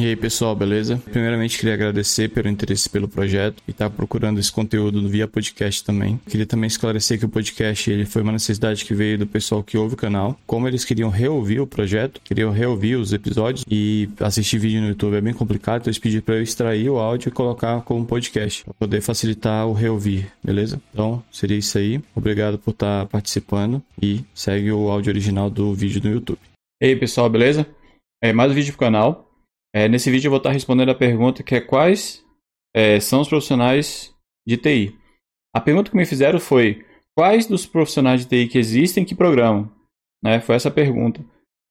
E aí pessoal, beleza? Primeiramente queria agradecer pelo interesse pelo projeto e estar tá procurando esse conteúdo via podcast também. Queria também esclarecer que o podcast ele foi uma necessidade que veio do pessoal que ouve o canal. Como eles queriam reouvir o projeto, queriam reouvir os episódios e assistir vídeo no YouTube é bem complicado, então eles pediram para eu extrair o áudio e colocar como podcast para poder facilitar o reouvir, beleza? Então seria isso aí. Obrigado por estar tá participando e segue o áudio original do vídeo no YouTube. E aí pessoal, beleza? É mais um vídeo pro canal. É, nesse vídeo eu vou estar respondendo a pergunta que é quais é, são os profissionais de TI. A pergunta que me fizeram foi quais dos profissionais de TI que existem que programam? Né? Foi essa a pergunta.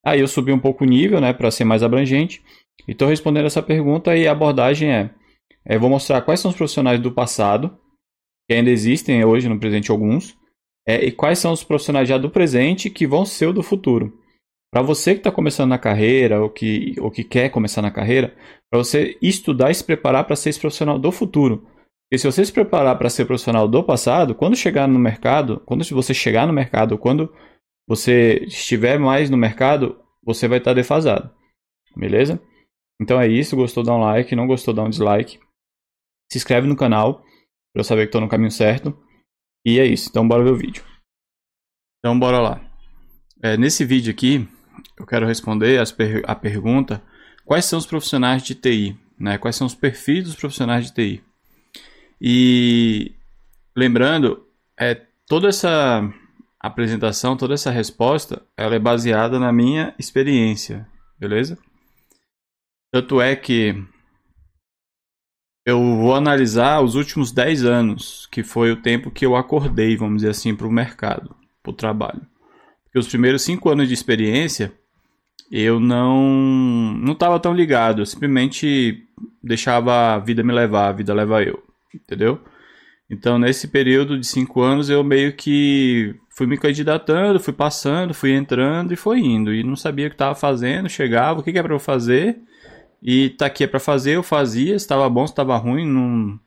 Aí eu subi um pouco o nível né, para ser mais abrangente. E estou respondendo essa pergunta e a abordagem é, é vou mostrar quais são os profissionais do passado, que ainda existem hoje no presente alguns, é, e quais são os profissionais já do presente que vão ser o do futuro. Para você que está começando na carreira ou que, ou que quer começar na carreira, para você estudar e se preparar para ser esse profissional do futuro. Porque se você se preparar para ser profissional do passado, quando chegar no mercado, quando você chegar no mercado, quando você estiver mais no mercado, você vai estar tá defasado. Beleza? Então é isso. Gostou, dá um like. Não gostou, dá um dislike. Se inscreve no canal para eu saber que estou no caminho certo. E é isso. Então bora ver o vídeo. Então bora lá. É, nesse vídeo aqui, eu quero responder per a pergunta: quais são os profissionais de TI? Né? Quais são os perfis dos profissionais de TI? E lembrando, é, toda essa apresentação, toda essa resposta, ela é baseada na minha experiência, beleza? Tanto é que eu vou analisar os últimos 10 anos, que foi o tempo que eu acordei, vamos dizer assim, para o mercado, para o trabalho. Porque os primeiros 5 anos de experiência, eu não não estava tão ligado, eu simplesmente deixava a vida me levar, a vida leva eu, entendeu? Então, nesse período de cinco anos, eu meio que fui me candidatando, fui passando, fui entrando e foi indo. E não sabia o que estava fazendo, chegava, o que, que é para eu fazer. E tá aqui é para fazer, eu fazia, estava bom, estava ruim, não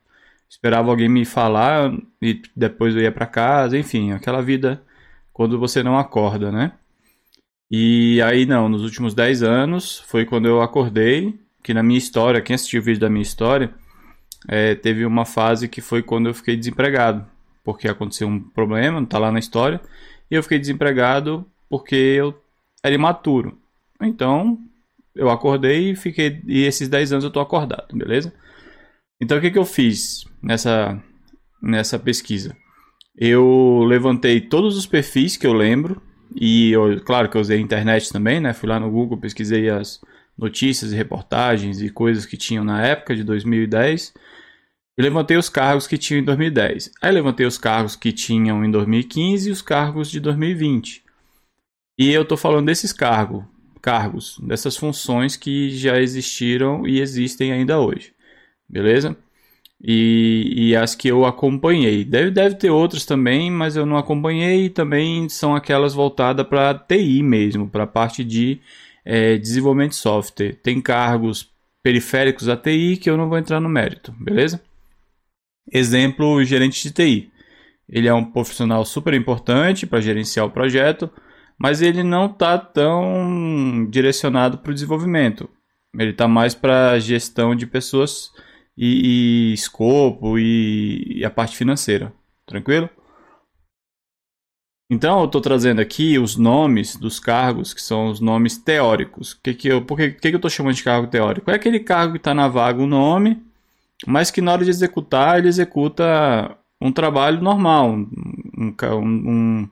esperava alguém me falar e depois eu ia para casa, enfim, aquela vida quando você não acorda, né? E aí não, nos últimos 10 anos foi quando eu acordei, que na minha história, quem assistiu o vídeo da minha história, é, teve uma fase que foi quando eu fiquei desempregado, porque aconteceu um problema, não tá lá na história, e eu fiquei desempregado porque eu era imaturo. Então, eu acordei e fiquei, e esses 10 anos eu tô acordado, beleza? Então, o que que eu fiz nessa, nessa pesquisa? Eu levantei todos os perfis que eu lembro, e eu, claro que eu usei a internet também, né? Fui lá no Google, pesquisei as notícias e reportagens e coisas que tinham na época de 2010. E levantei os cargos que tinham em 2010. Aí levantei os cargos que tinham em 2015 e os cargos de 2020. E eu estou falando desses cargos, cargos, dessas funções que já existiram e existem ainda hoje. Beleza? E, e as que eu acompanhei. Deve, deve ter outras também, mas eu não acompanhei. Também são aquelas voltadas para TI mesmo, para a parte de é, desenvolvimento de software. Tem cargos periféricos a TI que eu não vou entrar no mérito, beleza? Exemplo, gerente de TI. Ele é um profissional super importante para gerenciar o projeto, mas ele não está tão direcionado para o desenvolvimento. Ele está mais para gestão de pessoas e, e escopo e, e, a parte financeira. Tranquilo? Então eu estou trazendo aqui os nomes dos cargos que são os nomes teóricos. Que que eu, por que, que, eu estou chamando de cargo teórico? É aquele cargo que está na vaga o nome, mas que na hora de executar ele executa um trabalho normal, um, um, um,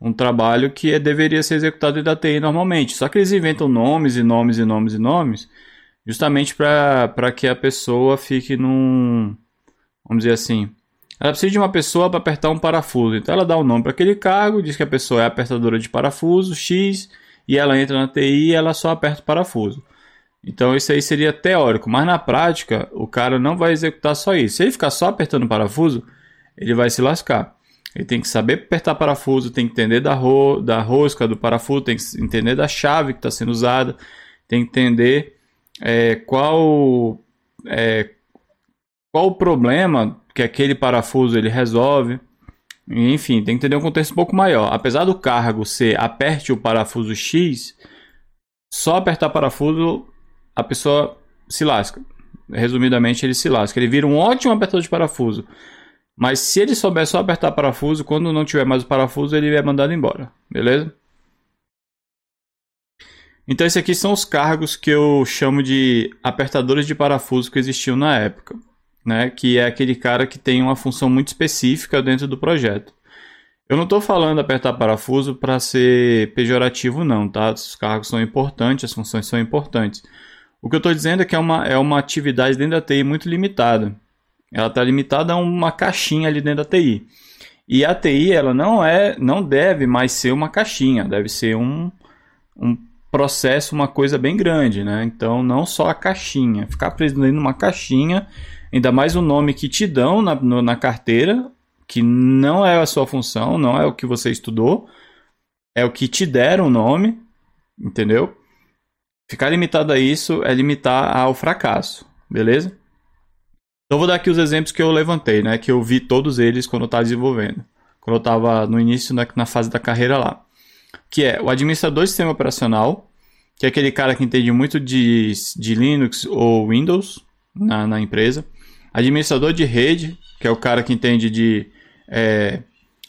um trabalho que é, deveria ser executado da TI normalmente. Só que eles inventam nomes e nomes e nomes e nomes justamente para que a pessoa fique num. Vamos dizer assim. Ela precisa de uma pessoa para apertar um parafuso. Então ela dá o um nome para aquele cargo, diz que a pessoa é apertadora de parafuso, X, e ela entra na TI e ela só aperta o parafuso. Então isso aí seria teórico, mas na prática o cara não vai executar só isso. Se ele ficar só apertando parafuso, ele vai se lascar. Ele tem que saber apertar parafuso, tem que entender da, ro da rosca do parafuso, tem que entender da chave que está sendo usada, tem que entender é, qual é, qual o problema que aquele parafuso ele resolve. Enfim, tem que entender um contexto um pouco maior. Apesar do cargo ser aperte o parafuso X, só apertar parafuso a pessoa se lasca. Resumidamente, ele se lasca. Ele vira um ótimo apertador de parafuso. Mas se ele souber só apertar parafuso, quando não tiver mais o parafuso, ele é mandado embora. Beleza? Então, esses aqui são os cargos que eu chamo de apertadores de parafuso que existiam na época. Né? Que é aquele cara que tem uma função muito específica dentro do projeto. Eu não estou falando apertar parafuso para ser pejorativo, não, tá? Os cargos são importantes, as funções são importantes. O que eu estou dizendo é que é uma, é uma atividade dentro da TI muito limitada. Ela está limitada a uma caixinha ali dentro da TI. E a TI ela não é, não deve mais ser uma caixinha, deve ser um, um processo, uma coisa bem grande, né? Então não só a caixinha, ficar preso dentro de uma caixinha, ainda mais o nome que te dão na, na carteira, que não é a sua função, não é o que você estudou, é o que te deram o nome, entendeu? Ficar limitado a isso é limitar ao fracasso, beleza? Então vou dar aqui os exemplos que eu levantei, né? Que eu vi todos eles quando eu estava desenvolvendo. Quando eu estava no início, na, na fase da carreira lá. Que é o administrador de sistema operacional, que é aquele cara que entende muito de, de Linux ou Windows na, na empresa. Administrador de rede, que é o cara que entende de é,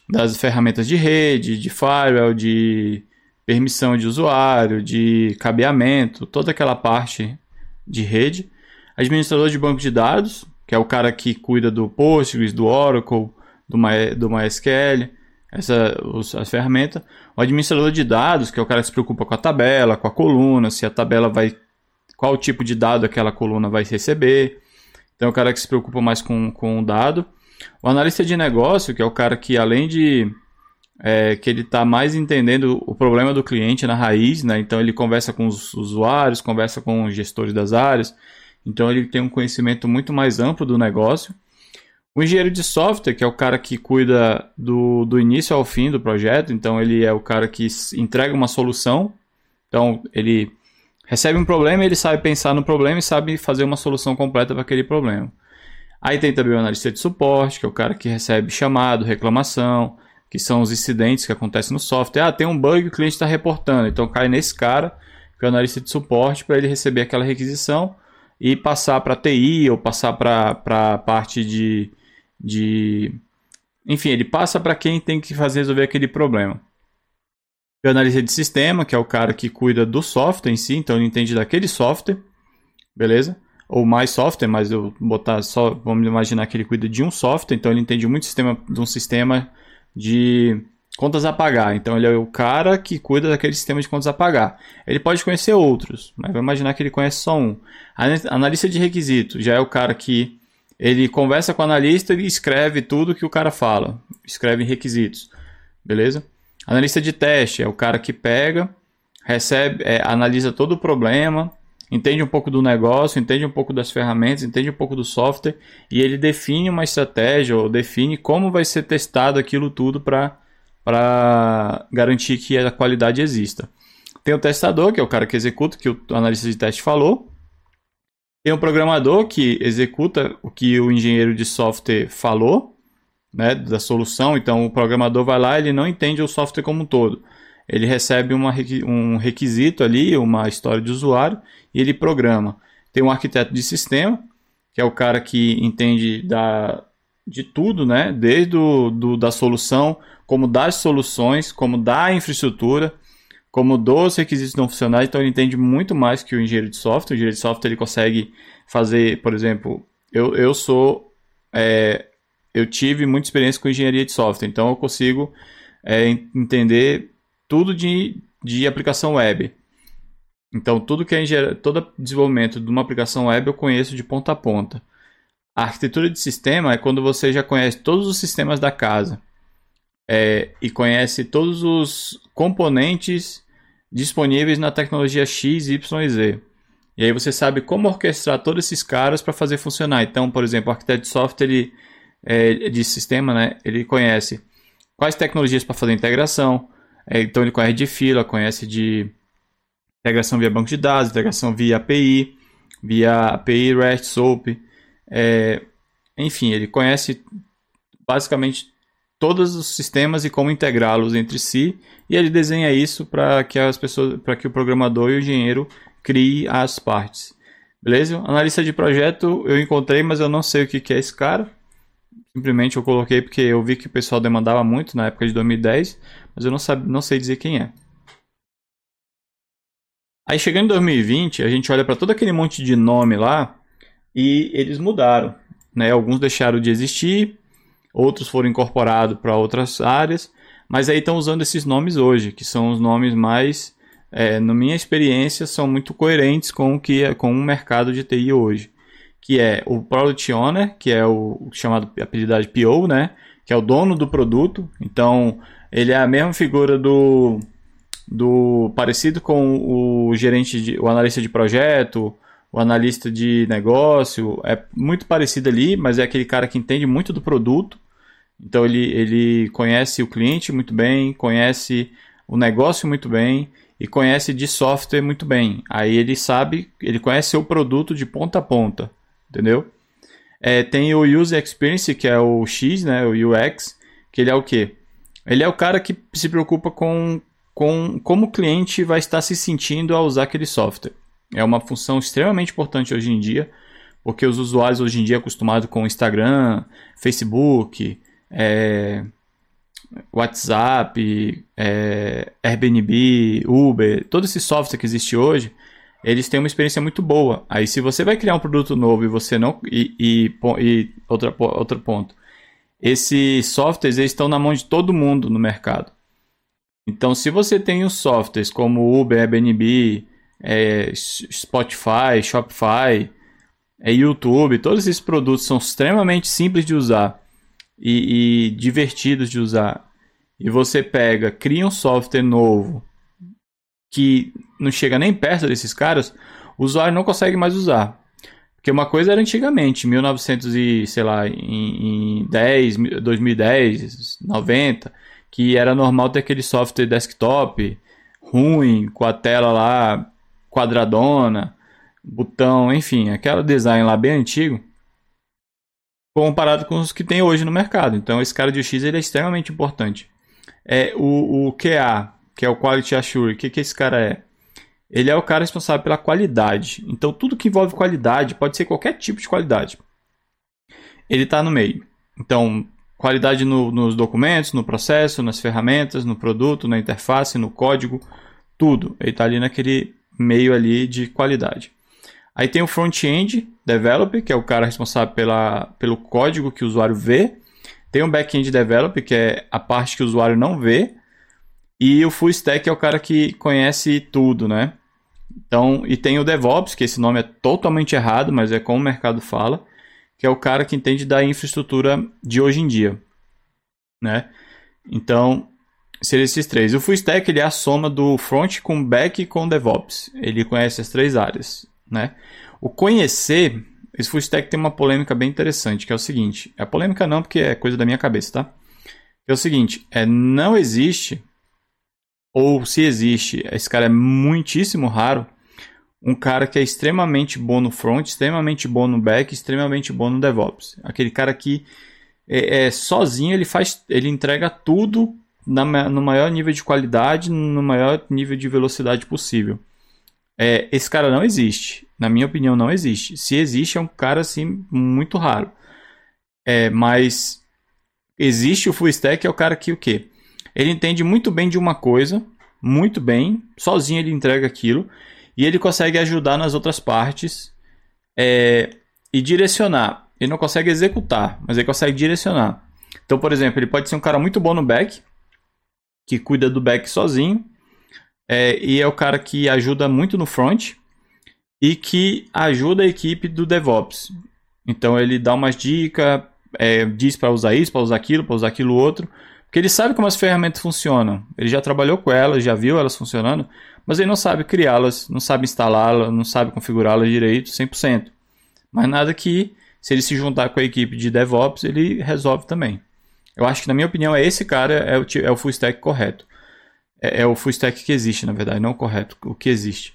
das ferramentas de rede, de firewall, de permissão de usuário, de cabeamento, toda aquela parte de rede. Administrador de banco de dados, que é o cara que cuida do Postgres, do Oracle, do, My, do MySQL, essa, os, as ferramentas. O administrador de dados, que é o cara que se preocupa com a tabela, com a coluna, se a tabela vai. qual tipo de dado aquela coluna vai receber. Então, é o cara que se preocupa mais com, com o dado. O analista de negócio, que é o cara que, além de. É, que ele está mais entendendo o problema do cliente na raiz, né? então ele conversa com os usuários, conversa com os gestores das áreas, então ele tem um conhecimento muito mais amplo do negócio. O engenheiro de software, que é o cara que cuida do, do início ao fim do projeto, então ele é o cara que entrega uma solução. Então ele recebe um problema, ele sabe pensar no problema e sabe fazer uma solução completa para aquele problema. Aí tem também o analista de suporte, que é o cara que recebe chamado, reclamação, que são os incidentes que acontecem no software. Ah, tem um bug o cliente está reportando, então cai nesse cara, que é o analista de suporte, para ele receber aquela requisição e passar para TI ou passar para a parte de, de. Enfim, ele passa para quem tem que fazer resolver aquele problema. O analista de sistema, que é o cara que cuida do software em si, então ele entende daquele software, beleza? Ou mais software, mas eu botar só, vamos imaginar que ele cuida de um software, então ele entende muito sistema, de um sistema de contas a pagar. Então ele é o cara que cuida daquele sistema de contas a pagar. Ele pode conhecer outros, mas vamos imaginar que ele conhece só um. Analista de requisitos já é o cara que ele conversa com o analista e escreve tudo que o cara fala, escreve requisitos, beleza? Analista de teste é o cara que pega, recebe, é, analisa todo o problema, entende um pouco do negócio, entende um pouco das ferramentas, entende um pouco do software e ele define uma estratégia ou define como vai ser testado aquilo tudo para garantir que a qualidade exista. Tem o testador, que é o cara que executa, que o analista de teste falou. Tem o programador, que executa o que o engenheiro de software falou, né, da solução. Então, o programador vai lá, ele não entende o software como um todo. Ele recebe uma, um requisito ali, uma história de usuário, e ele programa. Tem um arquiteto de sistema, que é o cara que entende da, de tudo, né? Desde do, da solução, como das soluções, como da infraestrutura, como dos requisitos não funcionais. Então ele entende muito mais que o engenheiro de software. O engenheiro de software ele consegue fazer, por exemplo, eu, eu sou. É, eu tive muita experiência com engenharia de software, então eu consigo é, entender tudo de, de aplicação web. Então, tudo que é todo desenvolvimento de uma aplicação web eu conheço de ponta a ponta. A arquitetura de sistema é quando você já conhece todos os sistemas da casa é, e conhece todos os componentes disponíveis na tecnologia X, Y e Z. E aí você sabe como orquestrar todos esses caras para fazer funcionar. Então, por exemplo, o arquiteto de software ele, é, de sistema, né, ele conhece quais tecnologias para fazer integração. É, então ele conhece de fila, conhece de integração via banco de dados, integração via API, via API REST, SOAP. É, enfim, ele conhece basicamente todos os sistemas e como integrá-los entre si, e ele desenha isso para que as pessoas, para que o programador e o engenheiro crie as partes. Beleza? Analista de projeto eu encontrei, mas eu não sei o que, que é esse cara. Simplesmente eu coloquei porque eu vi que o pessoal demandava muito na época de 2010, mas eu não, sabe, não sei dizer quem é. Aí chegando em 2020, a gente olha para todo aquele monte de nome lá e eles mudaram. Né? Alguns deixaram de existir, outros foram incorporados para outras áreas, mas aí estão usando esses nomes hoje, que são os nomes mais, é, na minha experiência, são muito coerentes com o que é, com o mercado de TI hoje, que é o Product Owner, que é o chamado apelidade PO, né? que é o dono do produto. Então, ele é a mesma figura do do parecido com o gerente, de, o analista de projeto, o analista de negócio, é muito parecido ali, mas é aquele cara que entende muito do produto. Então ele, ele conhece o cliente muito bem, conhece o negócio muito bem e conhece de software muito bem. Aí ele sabe, ele conhece o produto de ponta a ponta, entendeu? É, tem o User Experience, que é o X, né, o UX, que ele é o quê? Ele é o cara que se preocupa com com como o cliente vai estar se sentindo ao usar aquele software. É uma função extremamente importante hoje em dia, porque os usuários hoje em dia acostumados com Instagram, Facebook, é, WhatsApp, é, Airbnb, Uber, todo esse software que existe hoje, eles têm uma experiência muito boa. Aí se você vai criar um produto novo e você não e, e, e outra, outro ponto, esses softwares eles estão na mão de todo mundo no mercado. Então, se você tem os softwares como Uber, Airbnb, é, Spotify, Shopify, é, YouTube, todos esses produtos são extremamente simples de usar e, e divertidos de usar. E você pega, cria um software novo que não chega nem perto desses caras, o usuário não consegue mais usar. Porque uma coisa era antigamente, 1900 e, sei lá, em, em 10, 2010, 90, que era normal ter aquele software desktop ruim, com a tela lá quadradona, botão, enfim, aquele design lá bem antigo, comparado com os que tem hoje no mercado. Então esse cara de UX ele é extremamente importante. É o, o QA, que é o Quality Assure, o que, que esse cara é? Ele é o cara responsável pela qualidade. Então tudo que envolve qualidade, pode ser qualquer tipo de qualidade. Ele está no meio. Então, Qualidade no, nos documentos, no processo, nas ferramentas, no produto, na interface, no código, tudo. Ele está ali naquele meio ali de qualidade. Aí tem o front-end developer, que é o cara responsável pela, pelo código que o usuário vê. Tem o back-end developer, que é a parte que o usuário não vê. E o full stack é o cara que conhece tudo, né? Então, e tem o DevOps, que esse nome é totalmente errado, mas é como o mercado fala, que é o cara que entende da infraestrutura de hoje em dia, né? Então, seriam esses três. O full stack ele é a soma do front com back com DevOps. Ele conhece as três áreas, né? O conhecer, esse full stack tem uma polêmica bem interessante, que é o seguinte, é polêmica não porque é coisa da minha cabeça, tá? É o seguinte, é não existe ou se existe, esse cara é muitíssimo raro, um cara que é extremamente bom no front, extremamente bom no back, extremamente bom no DevOps. Aquele cara que é, é sozinho ele faz, ele entrega tudo na, no maior nível de qualidade, no maior nível de velocidade possível. É, esse cara não existe, na minha opinião não existe. Se existe é um cara assim muito raro. É, mas existe o full stack é o cara que o quê? Ele entende muito bem de uma coisa, muito bem, sozinho ele entrega aquilo e ele consegue ajudar nas outras partes é, e direcionar. Ele não consegue executar, mas ele consegue direcionar. Então, por exemplo, ele pode ser um cara muito bom no back, que cuida do back sozinho, é, e é o cara que ajuda muito no front e que ajuda a equipe do DevOps. Então ele dá umas dicas, é, diz para usar isso, para usar aquilo, para usar aquilo outro, porque ele sabe como as ferramentas funcionam. Ele já trabalhou com elas, já viu elas funcionando mas ele não sabe criá-las, não sabe instalá-las, não sabe configurá-las direito 100%. Mas nada que, se ele se juntar com a equipe de DevOps, ele resolve também. Eu acho que, na minha opinião, é esse cara é o, é o full stack correto. É, é o full stack que existe, na verdade, não o correto, o que existe.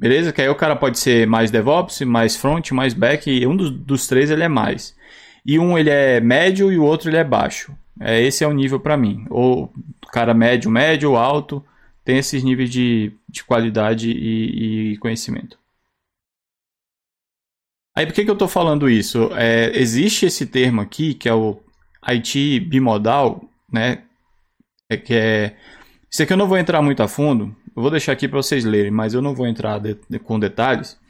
Beleza? Que aí o cara pode ser mais DevOps, mais front, mais back, e um dos, dos três ele é mais. E um ele é médio e o outro ele é baixo. É, esse é o nível para mim. Ou cara médio, médio, alto, tem esses níveis de, de qualidade e, e conhecimento. Aí por que, que eu estou falando isso? É, existe esse termo aqui, que é o IT bimodal, né? É que é. Isso aqui eu não vou entrar muito a fundo, eu vou deixar aqui para vocês lerem, mas eu não vou entrar de, de, com detalhes.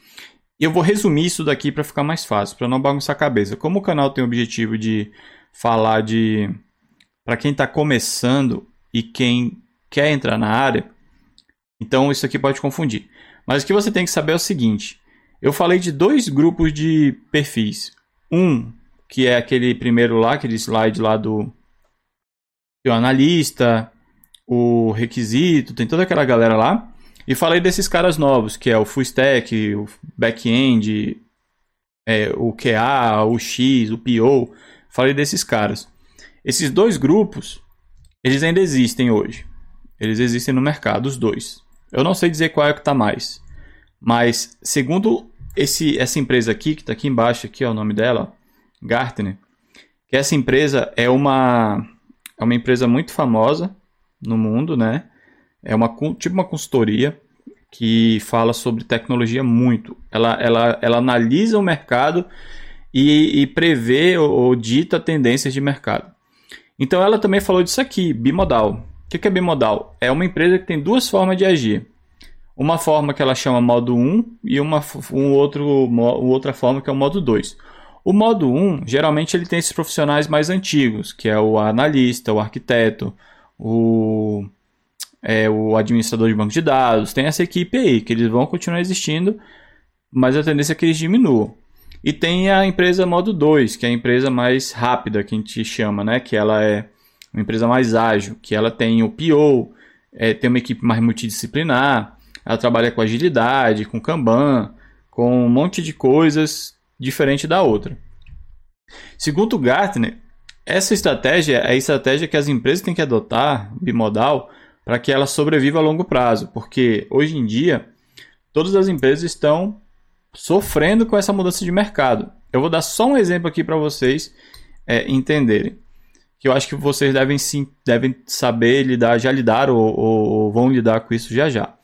Eu vou resumir isso daqui para ficar mais fácil, para não bagunçar a cabeça. Como o canal tem o objetivo de falar de para quem está começando e quem quer entrar na área, então isso aqui pode confundir. Mas o que você tem que saber é o seguinte: eu falei de dois grupos de perfis. Um, que é aquele primeiro lá, aquele slide lá do, do analista, o requisito, tem toda aquela galera lá. E falei desses caras novos, que é o full stack, o back-end, é, o QA, o X, o PO. Falei desses caras. Esses dois grupos, eles ainda existem hoje. Eles existem no mercado, os dois. Eu não sei dizer qual é que está mais. Mas, segundo esse, essa empresa aqui, que está aqui embaixo, aqui é o nome dela, Gartner, que essa empresa é uma, é uma empresa muito famosa no mundo, né? É uma tipo uma consultoria que fala sobre tecnologia muito. Ela, ela, ela analisa o mercado e, e prevê ou, ou, dita tendências de mercado. Então ela também falou disso aqui, bimodal. O que é bimodal? É uma empresa que tem duas formas de agir. Uma forma que ela chama modo 1 e uma um outro, uma outra forma que é o modo 2. O modo 1, geralmente ele tem esses profissionais mais antigos, que é o analista, o arquiteto, o, é, o administrador de banco de dados, tem essa equipe aí, que eles vão continuar existindo, mas a tendência é que eles diminuam. E tem a empresa modo 2, que é a empresa mais rápida, que a gente chama, né? Que ela é uma empresa mais ágil, que ela tem o PO, é, tem uma equipe mais multidisciplinar, ela trabalha com agilidade, com Kanban, com um monte de coisas diferente da outra. Segundo o Gartner, essa estratégia é a estratégia que as empresas têm que adotar, bimodal, para que ela sobreviva a longo prazo, porque hoje em dia todas as empresas estão sofrendo com essa mudança de mercado. Eu vou dar só um exemplo aqui para vocês é, entenderem, que eu acho que vocês devem sim, devem saber lidar, já lidaram ou, ou, vão lidar com isso já já.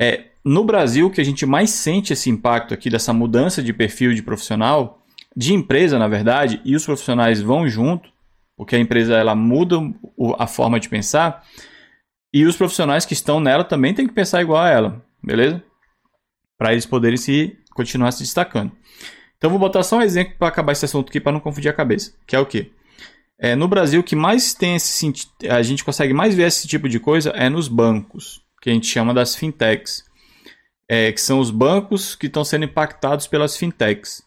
É, no Brasil, que a gente mais sente esse impacto aqui dessa mudança de perfil de profissional, de empresa, na verdade, e os profissionais vão junto, porque a empresa ela muda a forma de pensar, e os profissionais que estão nela também têm que pensar igual a ela, beleza? Para eles poderem se continuar se destacando. Então vou botar só um exemplo para acabar esse assunto aqui para não confundir a cabeça, que é o quê? É, no Brasil, o que mais tem esse a gente consegue mais ver esse tipo de coisa é nos bancos que a gente chama das fintechs, é, que são os bancos que estão sendo impactados pelas fintechs,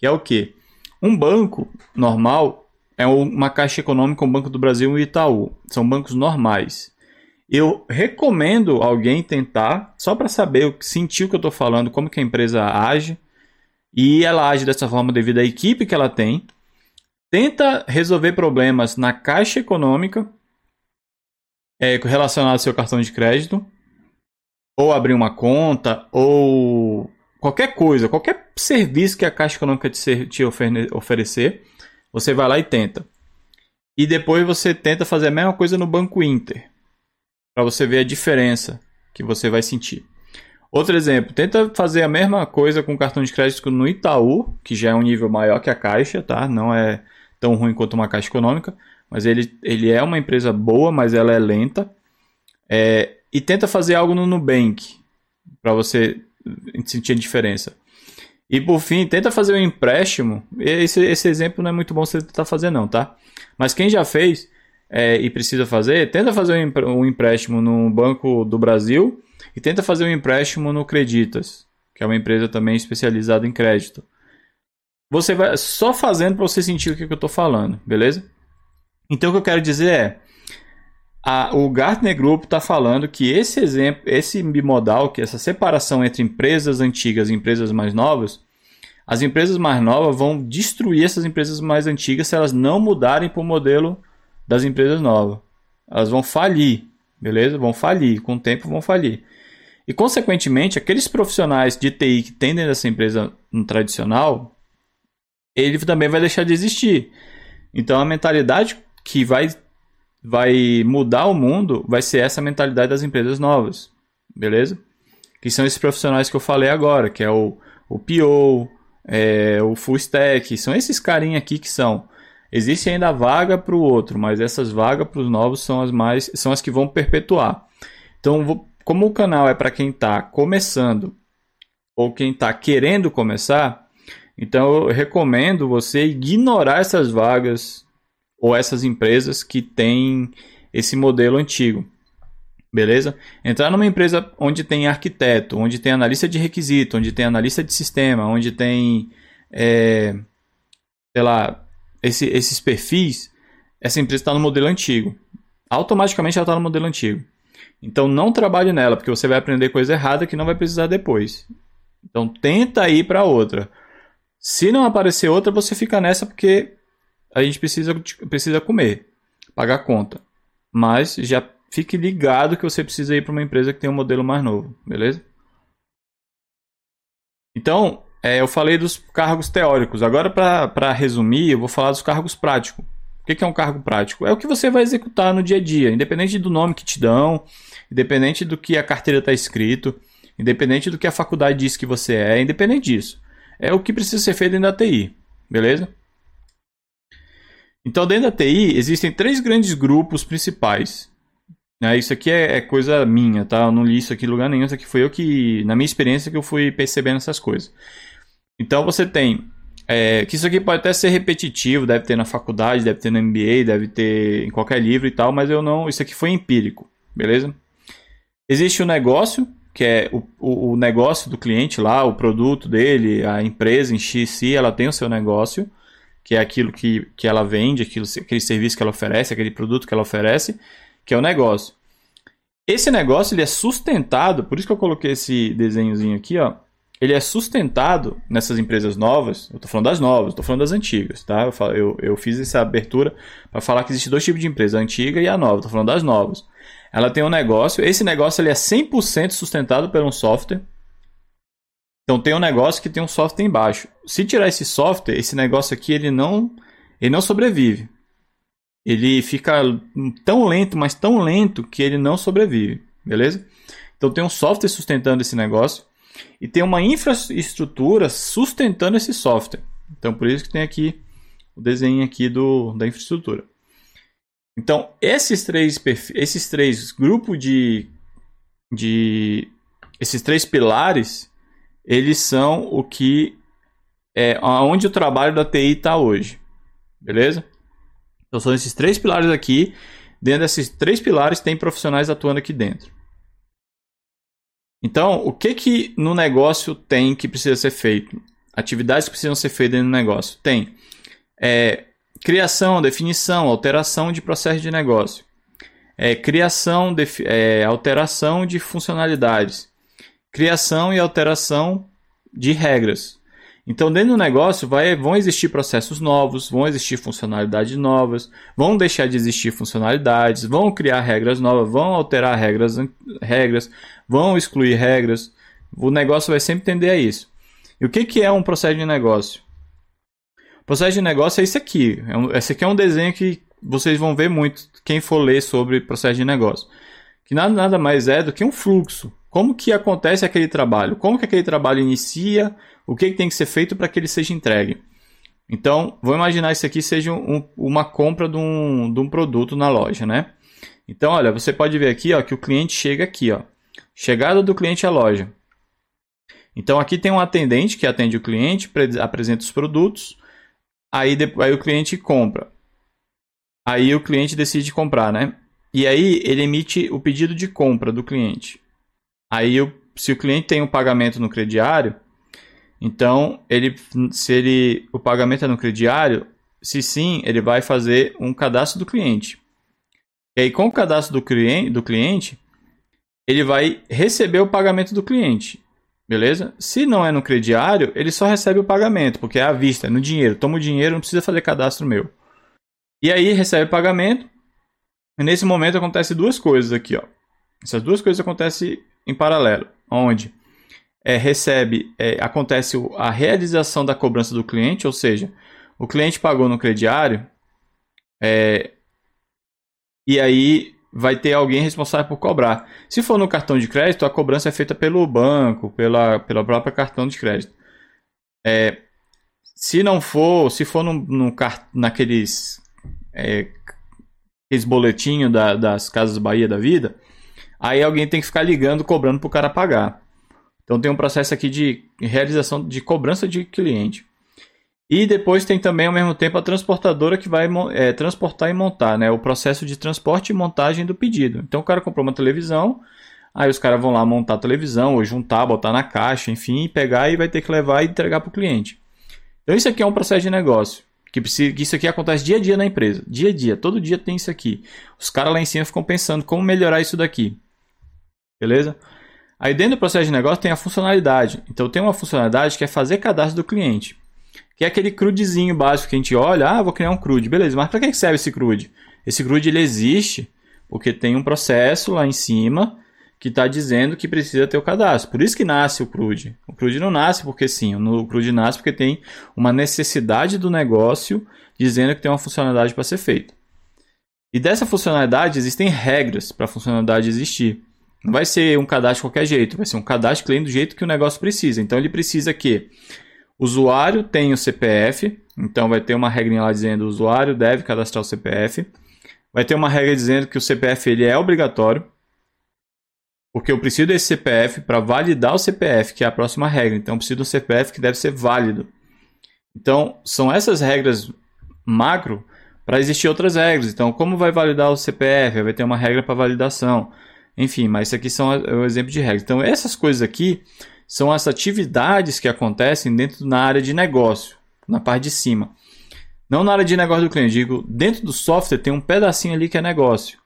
que é o que? Um banco normal é uma Caixa Econômica, um Banco do Brasil e um Itaú. São bancos normais. Eu recomendo alguém tentar, só para saber, o que eu estou falando, como que a empresa age, e ela age dessa forma devido à equipe que ela tem. Tenta resolver problemas na Caixa Econômica é, relacionado ao seu cartão de crédito ou abrir uma conta, ou qualquer coisa, qualquer serviço que a Caixa Econômica te, te oferecer, você vai lá e tenta. E depois você tenta fazer a mesma coisa no Banco Inter, para você ver a diferença que você vai sentir. Outro exemplo, tenta fazer a mesma coisa com cartão de crédito no Itaú, que já é um nível maior que a Caixa, tá? Não é tão ruim quanto uma Caixa Econômica, mas ele, ele é uma empresa boa, mas ela é lenta. É, e tenta fazer algo no Nubank para você sentir diferença. E por fim, tenta fazer um empréstimo. Esse, esse exemplo não é muito bom você tentar fazer, não, tá? Mas quem já fez é, e precisa fazer, tenta fazer um empréstimo no Banco do Brasil e tenta fazer um empréstimo no Creditas, que é uma empresa também especializada em crédito. Você vai só fazendo para você sentir o que, que eu estou falando, beleza? Então o que eu quero dizer é a, o Gartner Group está falando que esse exemplo, esse bimodal, que essa separação entre empresas antigas e empresas mais novas, as empresas mais novas vão destruir essas empresas mais antigas se elas não mudarem para o modelo das empresas novas. Elas vão falir, beleza? Vão falir, com o tempo vão falir. E, consequentemente, aqueles profissionais de TI que tendem dessa empresa tradicional, ele também vai deixar de existir. Então, a mentalidade que vai vai mudar o mundo vai ser essa mentalidade das empresas novas, beleza? Que são esses profissionais que eu falei agora, que é o, o PO, é, o full stack, são esses carinha aqui que são. Existe ainda vaga para o outro, mas essas vagas para os novos são as mais são as que vão perpetuar. Então, como o canal é para quem está começando ou quem está querendo começar, então eu recomendo você ignorar essas vagas ou essas empresas que têm esse modelo antigo. Beleza? Entrar numa empresa onde tem arquiteto, onde tem analista de requisito, onde tem analista de sistema, onde tem, é, sei lá, esse, esses perfis, essa empresa está no modelo antigo. Automaticamente ela está no modelo antigo. Então não trabalhe nela, porque você vai aprender coisa errada que não vai precisar depois. Então tenta ir para outra. Se não aparecer outra, você fica nessa porque a gente precisa, precisa comer, pagar conta. Mas já fique ligado que você precisa ir para uma empresa que tem um modelo mais novo, beleza? Então, é, eu falei dos cargos teóricos. Agora, para resumir, eu vou falar dos cargos práticos. O que, é um cargo prático? É o que você vai executar no dia a dia, independente do nome que te dão, independente do que a carteira está escrito, independente do que a faculdade diz que você é, independente disso. É o que precisa ser feito dentro da TI, beleza? Então, dentro da TI, existem três grandes grupos principais. É, isso aqui é, é, coisa minha, tá? Eu não li isso aqui em lugar nenhum. Isso aqui foi eu que, na minha experiência, que eu fui percebendo essas coisas. Então, você tem... É, que isso aqui pode até ser repetitivo, deve ter na faculdade, deve ter no MBA, deve ter em qualquer livro e tal, mas eu não... Isso aqui foi empírico, beleza? Existe o negócio, que é o, o, o negócio do cliente lá, o produto dele, a empresa em si, ela tem o seu negócio que é aquilo que, que ela vende, aquilo, aquele serviço que ela oferece, aquele produto que ela oferece, que é o negócio. Esse negócio ele é sustentado, por isso que eu coloquei esse desenhozinho aqui, ó. Ele é sustentado nessas empresas novas. Eu estou falando das novas, estou falando das antigas, tá? Eu, eu, eu fiz essa abertura para falar que existe dois tipos de empresa, a antiga e a nova. Estou falando das novas. Ela tem um negócio, esse negócio ele é 100% sustentado por um software então tem um negócio que tem um software embaixo. Se tirar esse software, esse negócio aqui ele não ele não sobrevive. Ele fica tão lento, mas tão lento que ele não sobrevive, beleza? Então tem um software sustentando esse negócio e tem uma infraestrutura sustentando esse software. Então por isso que tem aqui o desenho aqui do, da infraestrutura. Então esses três esses três grupos de, de esses três pilares eles são o que é onde o trabalho da TI está hoje. Beleza? Então são esses três pilares aqui. Dentro desses três pilares tem profissionais atuando aqui dentro. Então, o que que no negócio tem que precisa ser feito? Atividades que precisam ser feitas no negócio. Tem é, criação, definição, alteração de processo de negócio. É, criação, é, alteração de funcionalidades criação e alteração de regras. Então, dentro do negócio vai, vão existir processos novos, vão existir funcionalidades novas, vão deixar de existir funcionalidades, vão criar regras novas, vão alterar regras, regras vão excluir regras. O negócio vai sempre tender a isso. E o que, que é um processo de negócio? O processo de negócio é isso aqui. É um, esse aqui é um desenho que vocês vão ver muito quem for ler sobre processo de negócio. Que nada, nada mais é do que um fluxo. Como que acontece aquele trabalho? Como que aquele trabalho inicia? O que, que tem que ser feito para que ele seja entregue? Então, vou imaginar isso aqui seja um, uma compra de um, de um produto na loja, né? Então, olha, você pode ver aqui ó, que o cliente chega aqui, ó. Chegada do cliente à loja. Então, aqui tem um atendente que atende o cliente, apresenta os produtos, aí, aí o cliente compra. Aí o cliente decide comprar, né? E aí ele emite o pedido de compra do cliente. Aí, se o cliente tem um pagamento no crediário, então ele, se ele, o pagamento é no crediário, se sim, ele vai fazer um cadastro do cliente. E aí, com o cadastro do cliente, do cliente, ele vai receber o pagamento do cliente. Beleza? Se não é no crediário, ele só recebe o pagamento, porque é à vista, é no dinheiro. Toma o dinheiro, não precisa fazer cadastro meu. E aí recebe o pagamento. Nesse momento acontece duas coisas aqui, ó. Essas duas coisas acontecem em paralelo, onde é, recebe, é, acontece a realização da cobrança do cliente, ou seja, o cliente pagou no crediário, é, e aí vai ter alguém responsável por cobrar. Se for no cartão de crédito, a cobrança é feita pelo banco, pela, pela própria cartão de crédito. É, Se não for, se for no, no naqueles é, aqueles boletinhos da, das Casas Bahia da vida, aí alguém tem que ficar ligando, cobrando para o cara pagar. Então tem um processo aqui de realização de cobrança de cliente. E depois tem também, ao mesmo tempo, a transportadora que vai é, transportar e montar, né? O processo de transporte e montagem do pedido. Então o cara comprou uma televisão, aí os caras vão lá montar a televisão, ou juntar, botar na caixa, enfim, pegar e vai ter que levar e entregar para o cliente. Então isso aqui é um processo de negócio. Que, precisa, que isso aqui acontece dia a dia na empresa. Dia a dia, todo dia tem isso aqui. Os caras lá em cima ficam pensando como melhorar isso daqui. Beleza? Aí dentro do processo de negócio tem a funcionalidade. Então tem uma funcionalidade que é fazer cadastro do cliente que é aquele crudezinho básico que a gente olha, ah, vou criar um crude, beleza, mas para que serve esse crude? Esse crude ele existe porque tem um processo lá em cima que está dizendo que precisa ter o cadastro. Por isso que nasce o crude. O crude não nasce porque sim, o crude nasce porque tem uma necessidade do negócio dizendo que tem uma funcionalidade para ser feita. E dessa funcionalidade existem regras para a funcionalidade existir. Não vai ser um cadastro de qualquer jeito, vai ser um cadastro cliente do jeito que o negócio precisa. Então ele precisa que usuário tem o CPF, então vai ter uma regrinha lá dizendo o usuário deve cadastrar o CPF. Vai ter uma regra dizendo que o CPF ele é obrigatório, porque eu preciso desse CPF para validar o CPF, que é a próxima regra. Então eu preciso um CPF que deve ser válido. Então são essas regras macro para existir outras regras. Então como vai validar o CPF? Vai ter uma regra para validação. Enfim, mas isso aqui são o exemplo de regra. Então essas coisas aqui são as atividades que acontecem dentro na área de negócio, na parte de cima. Não na área de negócio do cliente, digo, dentro do software tem um pedacinho ali que é negócio,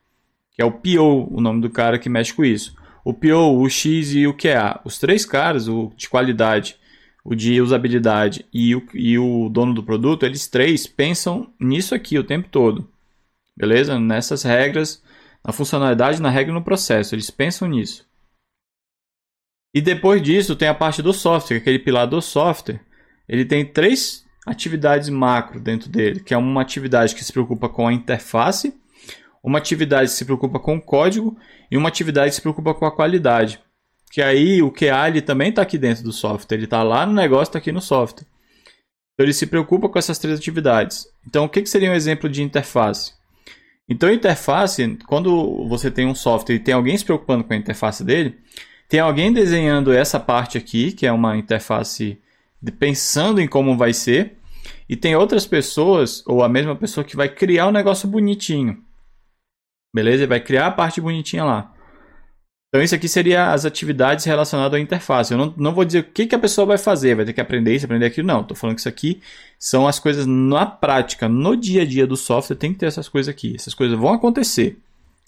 que é o PO, o nome do cara que mexe com isso. O PO, o X e o QA. Os três caras, o de qualidade, o de usabilidade e o, e o dono do produto, eles três pensam nisso aqui o tempo todo. Beleza? Nessas regras, na funcionalidade, na regra e no processo. Eles pensam nisso. E depois disso tem a parte do software, aquele pilar do software. Ele tem três atividades macro dentro dele, que é uma atividade que se preocupa com a interface, uma atividade se preocupa com o código e uma atividade se preocupa com a qualidade. Que aí o QA ele também está aqui dentro do software, ele está lá no negócio, está aqui no software. Então ele se preocupa com essas três atividades. Então o que, que seria um exemplo de interface? Então interface, quando você tem um software e tem alguém se preocupando com a interface dele, tem alguém desenhando essa parte aqui, que é uma interface pensando em como vai ser, e tem outras pessoas, ou a mesma pessoa, que vai criar um negócio bonitinho. Beleza? Vai criar a parte bonitinha lá. Então, isso aqui seria as atividades relacionadas à interface. Eu não, não vou dizer o que, que a pessoa vai fazer, vai ter que aprender isso, aprender aquilo. Não, estou falando que isso aqui são as coisas na prática, no dia a dia do software, tem que ter essas coisas aqui. Essas coisas vão acontecer.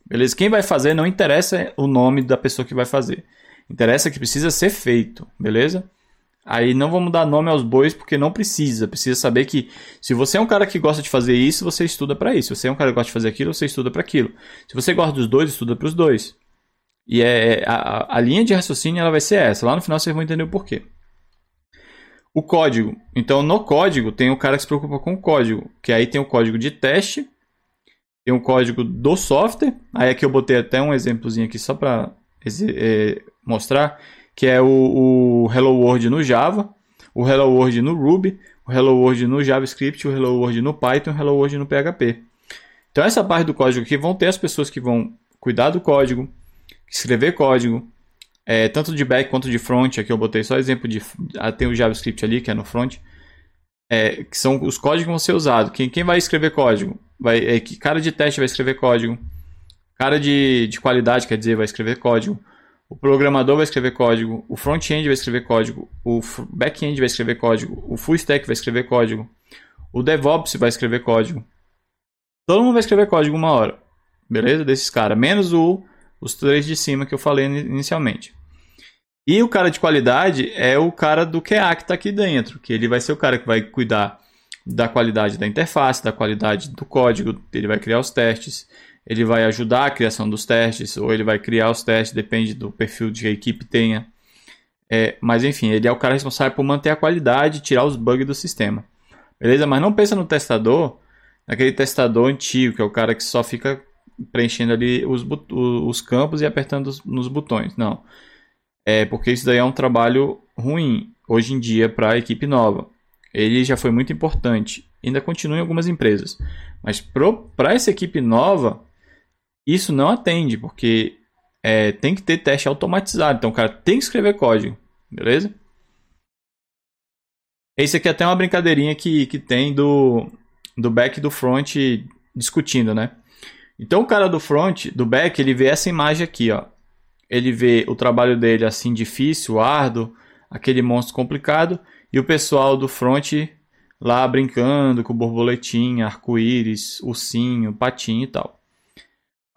Beleza? Quem vai fazer não interessa o nome da pessoa que vai fazer. Interessa que precisa ser feito, beleza? Aí não vamos dar nome aos bois porque não precisa. Precisa saber que se você é um cara que gosta de fazer isso, você estuda para isso. Se você é um cara que gosta de fazer aquilo, você estuda para aquilo. Se você gosta dos dois, estuda para os dois. E é, é a, a linha de raciocínio ela vai ser essa. Lá no final vocês vão entender o porquê. O código. Então no código tem o cara que se preocupa com o código, que aí tem o código de teste, tem o código do software. Aí aqui eu botei até um exemplozinho aqui só para é, mostrar, que é o, o Hello World no Java, o Hello World no Ruby, o Hello World no JavaScript, o Hello World no Python, o Hello World no PHP. Então essa parte do código aqui vão ter as pessoas que vão cuidar do código, escrever código, é, tanto de back quanto de front. Aqui eu botei só exemplo de. Ah, tem o JavaScript ali, que é no front. É, que são os códigos que vão ser usados. Quem, quem vai escrever código? Vai, é, que cara de teste vai escrever código. Cara de, de qualidade, quer dizer, vai escrever código. O programador vai escrever código, o front-end vai escrever código, o back-end vai escrever código, o full stack vai escrever código, o DevOps vai escrever código. Todo mundo vai escrever código uma hora, beleza? Desses caras, menos o, os três de cima que eu falei inicialmente. E o cara de qualidade é o cara do QA que está aqui dentro, que ele vai ser o cara que vai cuidar da qualidade da interface, da qualidade do código, ele vai criar os testes, ele vai ajudar a criação dos testes, ou ele vai criar os testes, depende do perfil que a equipe tenha. É, mas enfim, ele é o cara responsável por manter a qualidade e tirar os bugs do sistema. Beleza? Mas não pensa no testador, naquele testador antigo, que é o cara que só fica preenchendo ali os, os campos e apertando nos botões. Não. É porque isso daí é um trabalho ruim hoje em dia para a equipe nova. ele já foi muito importante. Ainda continua em algumas empresas. Mas para essa equipe nova, isso não atende, porque é, tem que ter teste automatizado. Então o cara tem que escrever código, beleza? Esse aqui é até uma brincadeirinha que, que tem do, do back e do front discutindo, né? Então o cara do front, do back, ele vê essa imagem aqui, ó. Ele vê o trabalho dele assim difícil, árduo, aquele monstro complicado, e o pessoal do front lá brincando com borboletinha, arco-íris, ursinho, patinho e tal.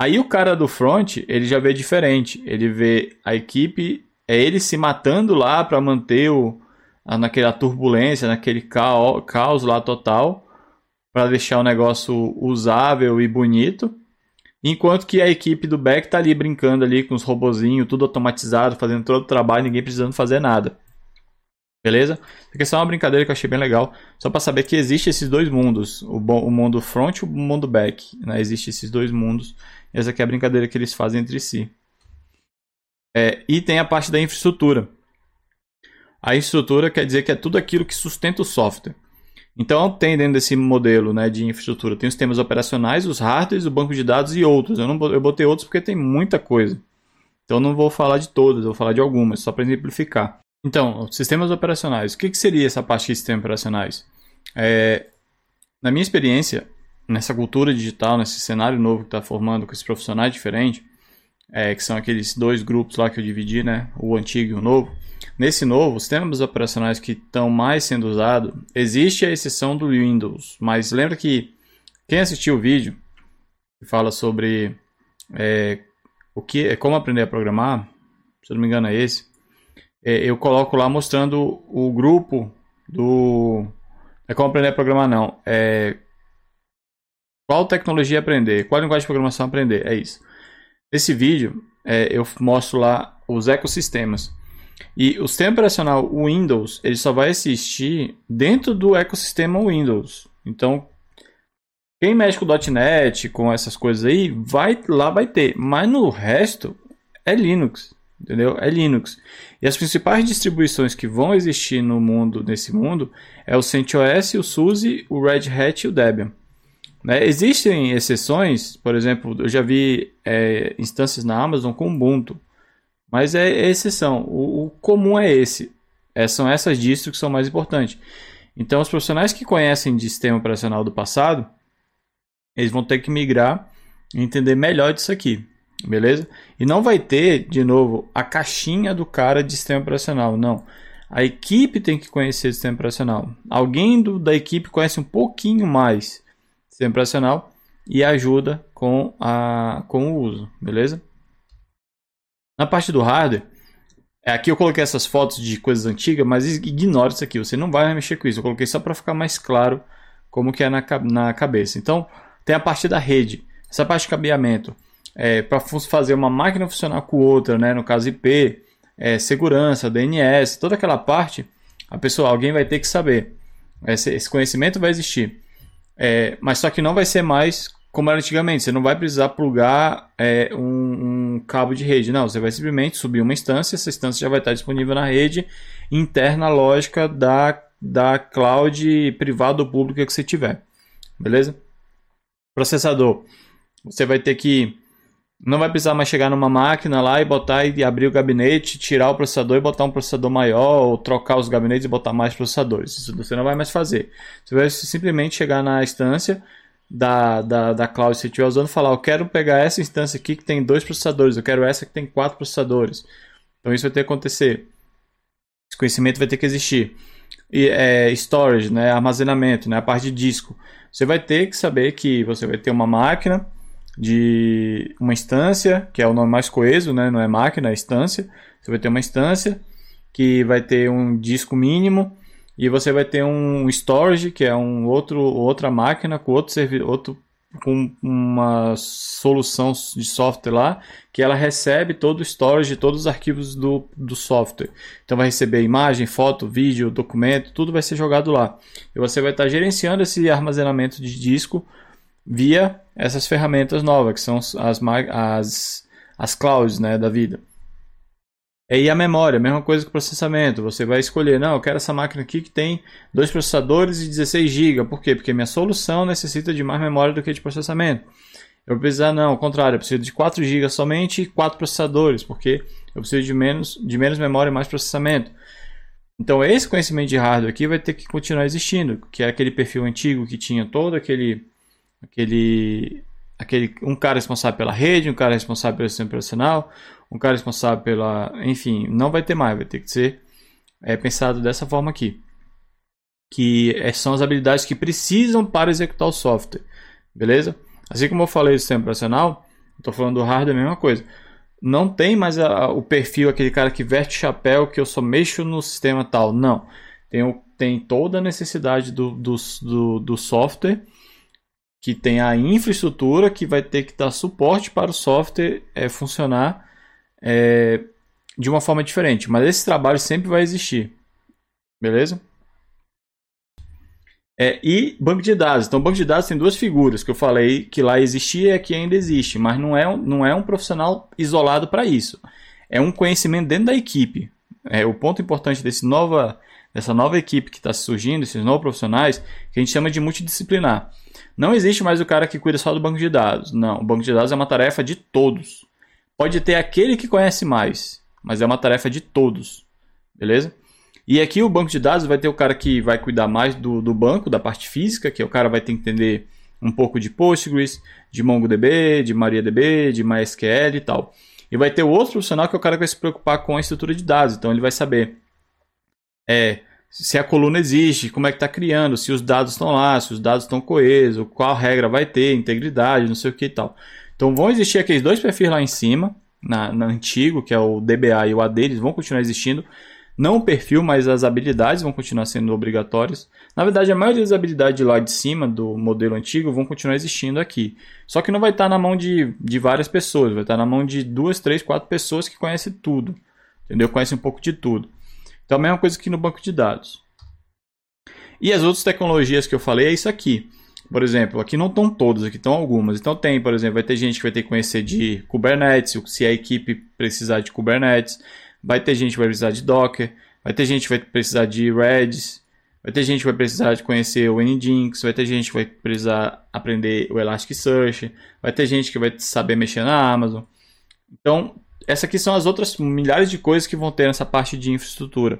Aí o cara do front, ele já vê diferente. Ele vê a equipe, é ele se matando lá para manter o naquela turbulência, naquele caos, caos lá total, para deixar o negócio usável e bonito. Enquanto que a equipe do back tá ali brincando ali com os robozinhos, tudo automatizado, fazendo todo o trabalho, ninguém precisando fazer nada. Beleza? Aqui é só uma brincadeira que eu achei bem legal. Só para saber que existe esses dois mundos. O, o mundo front e o mundo back. Né? Existem esses dois mundos. Essa aqui é a brincadeira que eles fazem entre si. É, e tem a parte da infraestrutura. A infraestrutura quer dizer que é tudo aquilo que sustenta o software. Então tem dentro desse modelo né, de infraestrutura, tem os sistemas operacionais, os hardwares, o banco de dados e outros. Eu, não, eu botei outros porque tem muita coisa. Então não vou falar de todas, vou falar de algumas, só para exemplificar. Então, sistemas operacionais. O que, que seria essa parte de sistemas operacionais? É, na minha experiência, nessa cultura digital, nesse cenário novo que está formando com esses profissionais diferentes, é, que são aqueles dois grupos lá que eu dividi, né? O antigo e o novo. Nesse novo, os sistemas operacionais que estão mais sendo usados, existe a exceção do Windows, mas lembra que quem assistiu o vídeo que fala sobre é, o que é como aprender a programar, se eu não me engano é esse, é, eu coloco lá mostrando o grupo do. É como aprender a programar, não. É. Qual tecnologia aprender? Qual linguagem de programação aprender? É isso. Nesse vídeo, é, eu mostro lá os ecossistemas. E o sistema operacional Windows, ele só vai existir dentro do ecossistema Windows. Então, quem mexe com .NET, com essas coisas aí, vai lá vai ter. Mas no resto, é Linux entendeu? É Linux. E as principais distribuições que vão existir no mundo, nesse mundo, é o CentOS, o SUSE, o Red Hat e o Debian. Né? Existem exceções, por exemplo, eu já vi é, instâncias na Amazon com Ubuntu, mas é, exceção. O, o, comum é esse. É, são essas distros que são mais importantes. Então, os profissionais que conhecem de sistema operacional do passado, eles vão ter que migrar e entender melhor disso aqui. Beleza? E não vai ter, de novo, a caixinha do cara de sistema operacional. Não. A equipe tem que conhecer o sistema operacional. Alguém do, da equipe conhece um pouquinho mais sistema operacional e ajuda com, a, com o uso. Beleza? Na parte do hardware, é, aqui eu coloquei essas fotos de coisas antigas, mas ignore isso aqui. Você não vai mexer com isso. Eu coloquei só para ficar mais claro como que é na, na cabeça. Então, tem a parte da rede. Essa parte de cabeamento é, para fazer uma máquina funcionar com outra, né? no caso IP, é, segurança, DNS, toda aquela parte, a pessoa, alguém vai ter que saber. Esse, esse conhecimento vai existir. É, mas só que não vai ser mais como era antigamente. Você não vai precisar plugar é, um, um, cabo de rede. Não, você vai simplesmente subir uma instância. Essa instância já vai estar disponível na rede interna lógica da, da cloud privada ou pública que você tiver. Beleza? Processador. Você vai ter que não vai precisar mais chegar numa máquina lá e botar e abrir o gabinete, tirar o processador e botar um processador maior, ou trocar os gabinetes e botar mais processadores. Isso você não vai mais fazer. Você vai simplesmente chegar na instância da, da, da cloud que você estiver usando e falar: Eu quero pegar essa instância aqui que tem dois processadores, eu quero essa que tem quatro processadores. Então isso vai ter que acontecer. Esse conhecimento vai ter que existir. E, é, storage, né, armazenamento, né, a parte de disco. Você vai ter que saber que você vai ter uma máquina de uma instância, que é o nome mais coeso, né? não é máquina, é instância. Você vai ter uma instância que vai ter um disco mínimo e você vai ter um storage, que é um outro, outra máquina com outro servidor, outro com uma solução de software lá, que ela recebe todo o storage, todos os arquivos do, do software. Então vai receber imagem, foto, vídeo, documento, tudo vai ser jogado lá. E você vai estar gerenciando esse armazenamento de disco via essas ferramentas novas, que são as, as, as clouds né, da vida. É, e a memória, mesma coisa que o processamento. Você vai escolher, não, eu quero essa máquina aqui que tem dois processadores e 16 GB. Por quê? Porque minha solução necessita de mais memória do que de processamento. Eu vou precisar, não, ao contrário, eu preciso de 4 GB somente e 4 processadores, porque eu preciso de menos, de menos memória e mais processamento. Então, esse conhecimento de hardware aqui vai ter que continuar existindo, que é aquele perfil antigo que tinha todo aquele, aquele, aquele um cara responsável pela rede, um cara responsável pelo sistema operacional, um cara responsável pela, enfim, não vai ter mais, vai ter que ser é, pensado dessa forma aqui, que é, são as habilidades que precisam para executar o software, beleza? Assim como eu falei do sistema operacional, estou falando do hardware, a mesma coisa. Não tem mais a, o perfil, aquele cara que veste chapéu, que eu só mexo no sistema tal. Não. Tem, tem toda a necessidade do, do, do, do software, que tem a infraestrutura que vai ter que dar suporte para o software é, funcionar é, de uma forma diferente. Mas esse trabalho sempre vai existir. Beleza? É, e banco de dados. Então, banco de dados tem duas figuras que eu falei que lá existia e que ainda existe, mas não é, não é um profissional isolado para isso. É um conhecimento dentro da equipe. É o ponto importante desse nova, dessa nova equipe que está surgindo, esses novos profissionais, que a gente chama de multidisciplinar. Não existe mais o cara que cuida só do banco de dados. Não, o banco de dados é uma tarefa de todos. Pode ter aquele que conhece mais, mas é uma tarefa de todos. Beleza? E aqui o banco de dados vai ter o cara que vai cuidar mais do, do banco, da parte física, que é o cara vai ter que entender um pouco de Postgres, de MongoDB, de MariaDB, de MySQL e tal. E vai ter o outro profissional que é o cara que vai se preocupar com a estrutura de dados. Então ele vai saber é, se a coluna existe, como é que está criando, se os dados estão lá, se os dados estão coesos, qual regra vai ter, integridade, não sei o que e tal. Então vão existir aqueles dois perfis lá em cima, na, na antigo, que é o DBA e o AD, eles vão continuar existindo. Não o perfil, mas as habilidades vão continuar sendo obrigatórias. Na verdade, a maioria das habilidades lá de cima do modelo antigo vão continuar existindo aqui. Só que não vai estar na mão de, de várias pessoas, vai estar na mão de duas, três, quatro pessoas que conhecem tudo. Entendeu? Conhecem um pouco de tudo. Então, a mesma coisa que no banco de dados. E as outras tecnologias que eu falei é isso aqui. Por exemplo, aqui não estão todas, aqui estão algumas. Então tem, por exemplo, vai ter gente que vai ter que conhecer de Kubernetes, se a equipe precisar de Kubernetes. Vai ter gente que vai precisar de Docker, vai ter gente que vai precisar de Redis, vai ter gente que vai precisar de conhecer o Nginx, vai ter gente que vai precisar aprender o Elasticsearch, vai ter gente que vai saber mexer na Amazon. Então, essas aqui são as outras milhares de coisas que vão ter nessa parte de infraestrutura,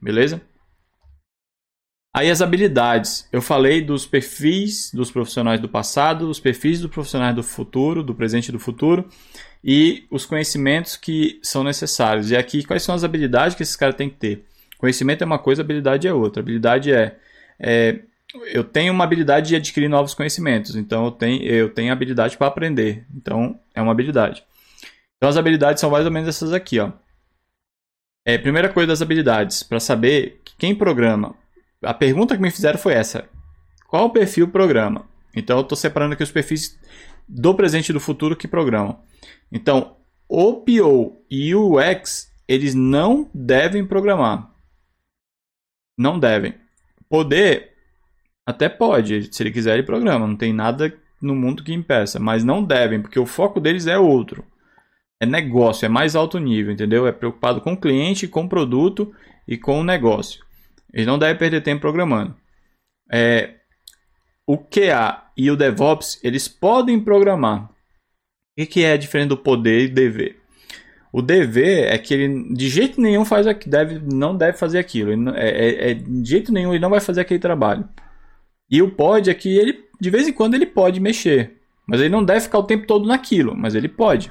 beleza? Aí as habilidades. Eu falei dos perfis dos profissionais do passado, os perfis dos profissionais do futuro, do presente e do futuro e os conhecimentos que são necessários. E aqui, quais são as habilidades que esses caras têm que ter? Conhecimento é uma coisa, habilidade é outra. Habilidade é, é eu tenho uma habilidade de adquirir novos conhecimentos, então eu tenho, eu tenho habilidade para aprender, então é uma habilidade. Então as habilidades são mais ou menos essas aqui, ó. É, primeira coisa das habilidades, para saber quem programa. A pergunta que me fizeram foi essa: qual perfil programa? Então eu estou separando aqui os perfis do presente e do futuro que programam. Então, o PO e o UX, eles não devem programar. Não devem. Poder, até pode, se ele quiser ele programa, não tem nada no mundo que impeça, mas não devem, porque o foco deles é outro. É negócio, é mais alto nível, entendeu? É preocupado com o cliente, com o produto e com o negócio. Eles não devem perder tempo programando. É, o QA e o DevOps, eles podem programar, o que é diferente do poder e dever? O dever é que ele de jeito nenhum faz deve, não deve fazer aquilo. Ele, é, é, é, de jeito nenhum ele não vai fazer aquele trabalho. E o pode é que ele, de vez em quando, ele pode mexer. Mas ele não deve ficar o tempo todo naquilo, mas ele pode.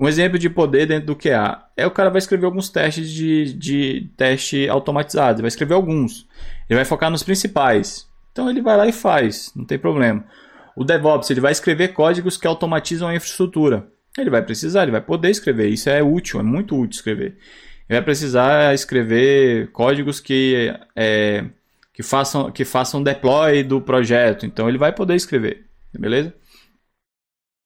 Um exemplo de poder dentro do QA é o cara vai escrever alguns testes de, de teste automatizado. Vai escrever alguns. Ele vai focar nos principais. Então ele vai lá e faz, não tem problema. O DevOps ele vai escrever códigos que automatizam a infraestrutura. Ele vai precisar, ele vai poder escrever. Isso é útil, é muito útil escrever. Ele vai precisar escrever códigos que, é, que, façam, que façam deploy do projeto. Então ele vai poder escrever, beleza?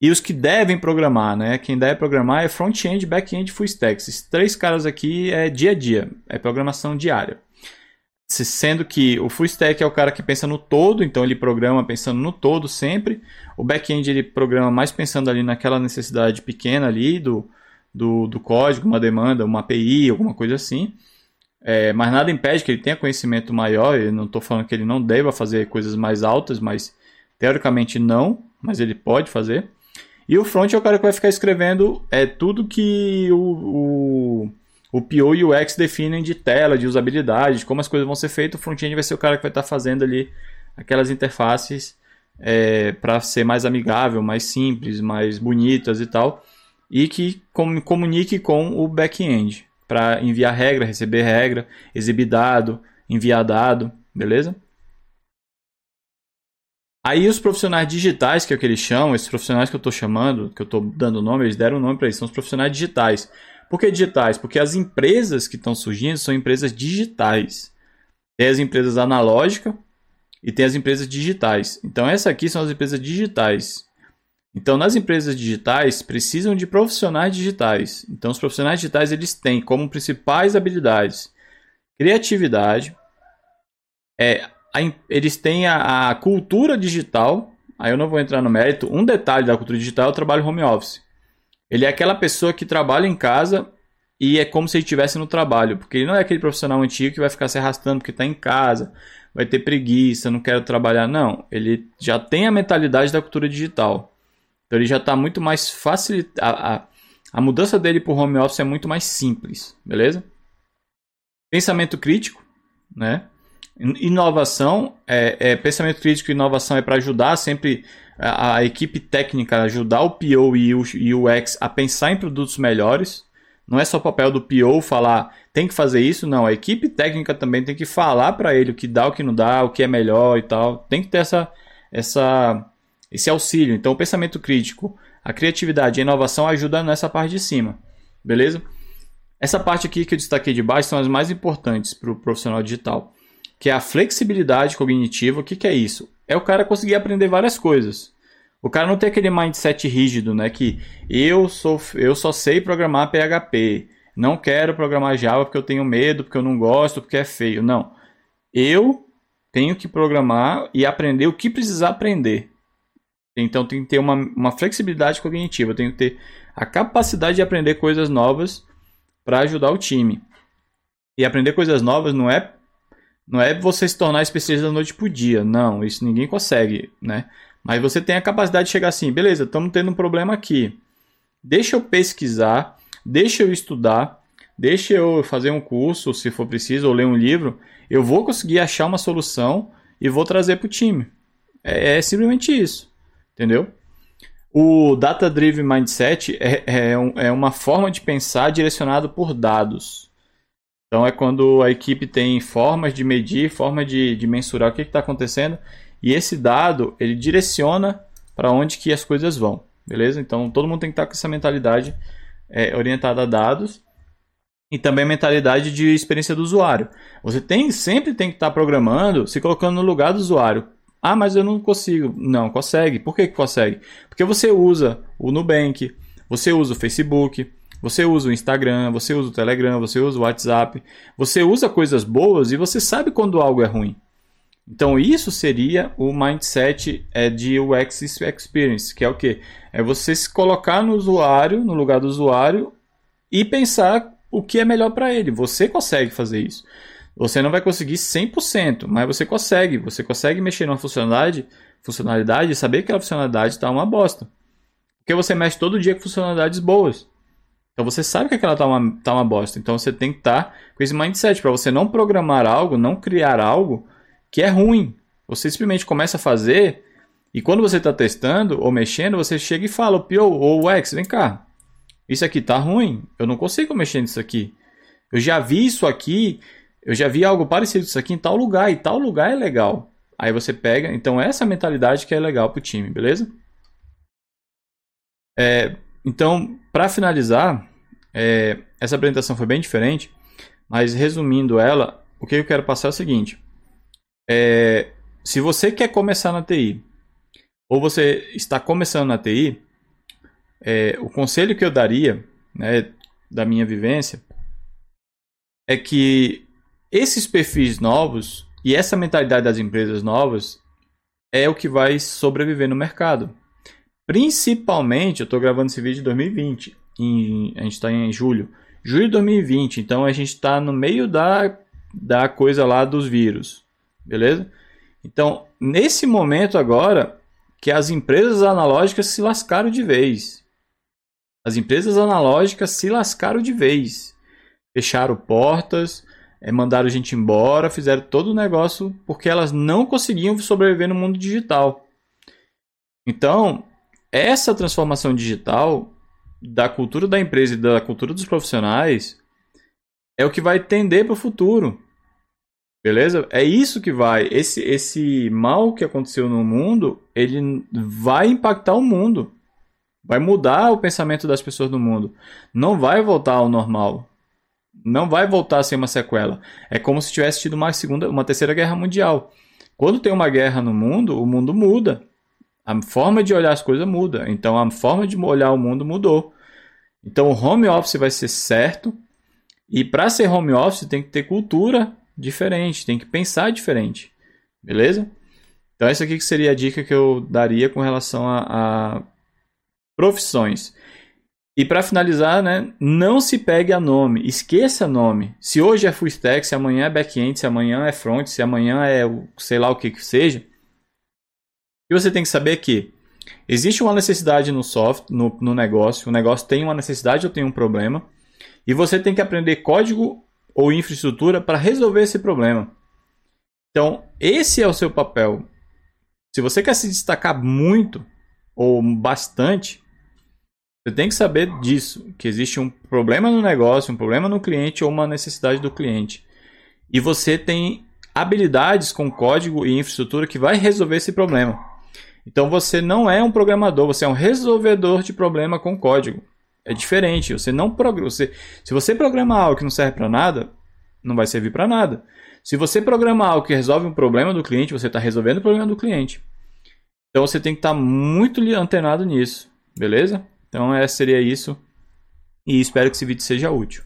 E os que devem programar, né? Quem deve programar é front-end, back-end, full stack. Esses três caras aqui é dia a dia, é programação diária sendo que o full stack é o cara que pensa no todo, então ele programa pensando no todo sempre. O back-end ele programa mais pensando ali naquela necessidade pequena ali do, do, do código, uma demanda, uma API, alguma coisa assim. É, mas nada impede que ele tenha conhecimento maior. Eu não estou falando que ele não deva fazer coisas mais altas, mas teoricamente não, mas ele pode fazer. E o front é o cara que vai ficar escrevendo é tudo que o, o, o PO e o UX definem de tela, de usabilidade, de como as coisas vão ser feitas. O front-end vai ser o cara que vai estar fazendo ali aquelas interfaces é, para ser mais amigável, mais simples, mais bonitas e tal. E que comunique com o back-end para enviar regra, receber regra, exibir dado, enviar dado, beleza? Aí os profissionais digitais, que é o que eles chamam, esses profissionais que eu estou chamando, que eu estou dando nome, eles deram nome para eles, são os profissionais digitais. Por que digitais? Porque as empresas que estão surgindo são empresas digitais. Tem as empresas analógicas e tem as empresas digitais. Então essas aqui são as empresas digitais. Então nas empresas digitais precisam de profissionais digitais. Então os profissionais digitais eles têm como principais habilidades criatividade, é, a, eles têm a, a, cultura digital. Aí eu não vou entrar no mérito. Um detalhe da cultura digital é o trabalho home office. Ele é aquela pessoa que trabalha em casa e é como se ele estivesse no trabalho, porque ele não é aquele profissional antigo que vai ficar se arrastando porque está em casa, vai ter preguiça, não quero trabalhar. Não, ele já tem a mentalidade da cultura digital. Então ele já está muito mais facilitado. A, a mudança dele para o home office é muito mais simples, beleza? Pensamento crítico, né? Inovação, é, é, pensamento crítico e inovação é para ajudar sempre a, a, equipe técnica, ajudar o PO e o, UX a pensar em produtos melhores. Não é só o papel do PO falar tem que fazer isso, não. A equipe técnica também tem que falar para ele o que dá, o que não dá, o que é melhor e tal. Tem que ter essa, essa, esse auxílio. Então, o pensamento crítico, a criatividade e a inovação ajudam nessa parte de cima. Beleza? Essa parte aqui que eu destaquei de baixo são as mais importantes para o profissional digital que é a flexibilidade cognitiva. O que, que é isso? É o cara conseguir aprender várias coisas. O cara não tem aquele mindset rígido, né? Que eu sou, eu só sei programar PHP. Não quero programar Java porque eu tenho medo, porque eu não gosto, porque é feio. Não. Eu tenho que programar e aprender o que precisar aprender. Então tem que ter uma, uma flexibilidade cognitiva. Tenho que ter a capacidade de aprender coisas novas para ajudar o time. E aprender coisas novas não é não é você se tornar especialista da noite pro dia. Não, isso ninguém consegue, né? Mas você tem a capacidade de chegar assim, beleza, estamos tendo um problema aqui. Deixa eu pesquisar, deixa eu estudar, deixa eu fazer um curso, se for preciso, ou ler um livro. Eu vou conseguir achar uma solução e vou trazer para o time. É, é, simplesmente isso, entendeu? O Data Driven Mindset é, é, um, é uma forma de pensar direcionado por dados. Então é quando a equipe tem formas de medir, formas de, de mensurar o que está acontecendo e esse dado ele direciona para onde que as coisas vão, beleza? Então todo mundo tem que estar tá com essa mentalidade é, orientada a dados e também mentalidade de experiência do usuário. Você tem sempre tem que estar tá programando, se colocando no lugar do usuário. Ah, mas eu não consigo. Não, consegue. Por que, que consegue? Porque você usa o Nubank, você usa o Facebook, você usa o Instagram, você usa o Telegram, você usa o WhatsApp, você usa coisas boas e você sabe quando algo é ruim. Então isso seria o mindset é, de UX Experience, que é o que? É você se colocar no usuário, no lugar do usuário e pensar o que é melhor para ele. Você consegue fazer isso. Você não vai conseguir 100%, mas você consegue. Você consegue mexer numa funcionalidade, funcionalidade e saber que aquela funcionalidade está uma bosta. Porque você mexe todo dia com funcionalidades boas. Então você sabe que aquela tá uma, tá uma bosta. Então você tem que estar tá com esse mindset para você não programar algo, não criar algo que é ruim. Você simplesmente começa a fazer e quando você está testando ou mexendo, você chega e fala, o PO ou X, vem cá, isso aqui tá ruim, eu não consigo mexer nisso aqui. Eu já vi isso aqui, eu já vi algo parecido isso aqui em tal lugar e tal lugar é legal. Aí você pega, então essa mentalidade que é legal para o time, beleza? É, então, para finalizar, é, essa apresentação foi bem diferente, mas resumindo ela, o que eu quero passar é o seguinte: é, se você quer começar na TI, ou você está começando na TI, é, o conselho que eu daria, né, da minha vivência, é que esses perfis novos e essa mentalidade das empresas novas é o que vai sobreviver no mercado. Principalmente, eu estou gravando esse vídeo em 2020. em, a gente está em julho, julho de 2020, então a gente está no meio da, da coisa lá dos vírus, beleza? Então, nesse momento agora, que as empresas analógicas se lascaram de vez. As empresas analógicas se lascaram de vez. Fecharam portas, é, mandaram gente embora, fizeram todo o negócio porque elas não conseguiam sobreviver no mundo digital. Então, essa transformação digital da cultura da empresa e da cultura dos profissionais é o que vai tender para o futuro. Beleza? É isso que vai. Esse, esse mal que aconteceu no mundo, ele vai impactar o mundo. Vai mudar o pensamento das pessoas do mundo. Não vai voltar ao normal. Não vai voltar a ser uma sequela. É como se tivesse tido uma segunda, uma terceira guerra mundial. Quando tem uma guerra no mundo, o mundo muda. A forma de olhar as coisas muda. Então a forma de olhar o mundo mudou. Então o home office vai ser certo. E para ser home office tem que ter cultura diferente, tem que pensar diferente. Beleza? Então essa aqui que seria a dica que eu daria com relação a, a profissões. E para finalizar, né, não se pegue a nome, esqueça nome. Se hoje é full stack, se amanhã é back-end, se amanhã é front, se amanhã é sei lá o que que seja, e você tem que saber que existe uma necessidade no software, no, no negócio, o negócio tem uma necessidade ou tem um problema, e você tem que aprender código ou infraestrutura para resolver esse problema. Então, esse é o seu papel. Se você quer se destacar muito ou bastante, você tem que saber disso, que existe um problema no negócio, um problema no cliente ou uma necessidade do cliente. E você tem habilidades com código e infraestrutura que vai resolver esse problema. Então você não é um programador, você é um resolvedor de problema com código. É diferente. Você não. Você, se você programa algo que não serve para nada, não vai servir para nada. Se você programa algo que resolve um problema do cliente, você está resolvendo o problema do cliente. Então você tem que estar tá muito antenado nisso, beleza? Então é, seria isso. E espero que esse vídeo seja útil.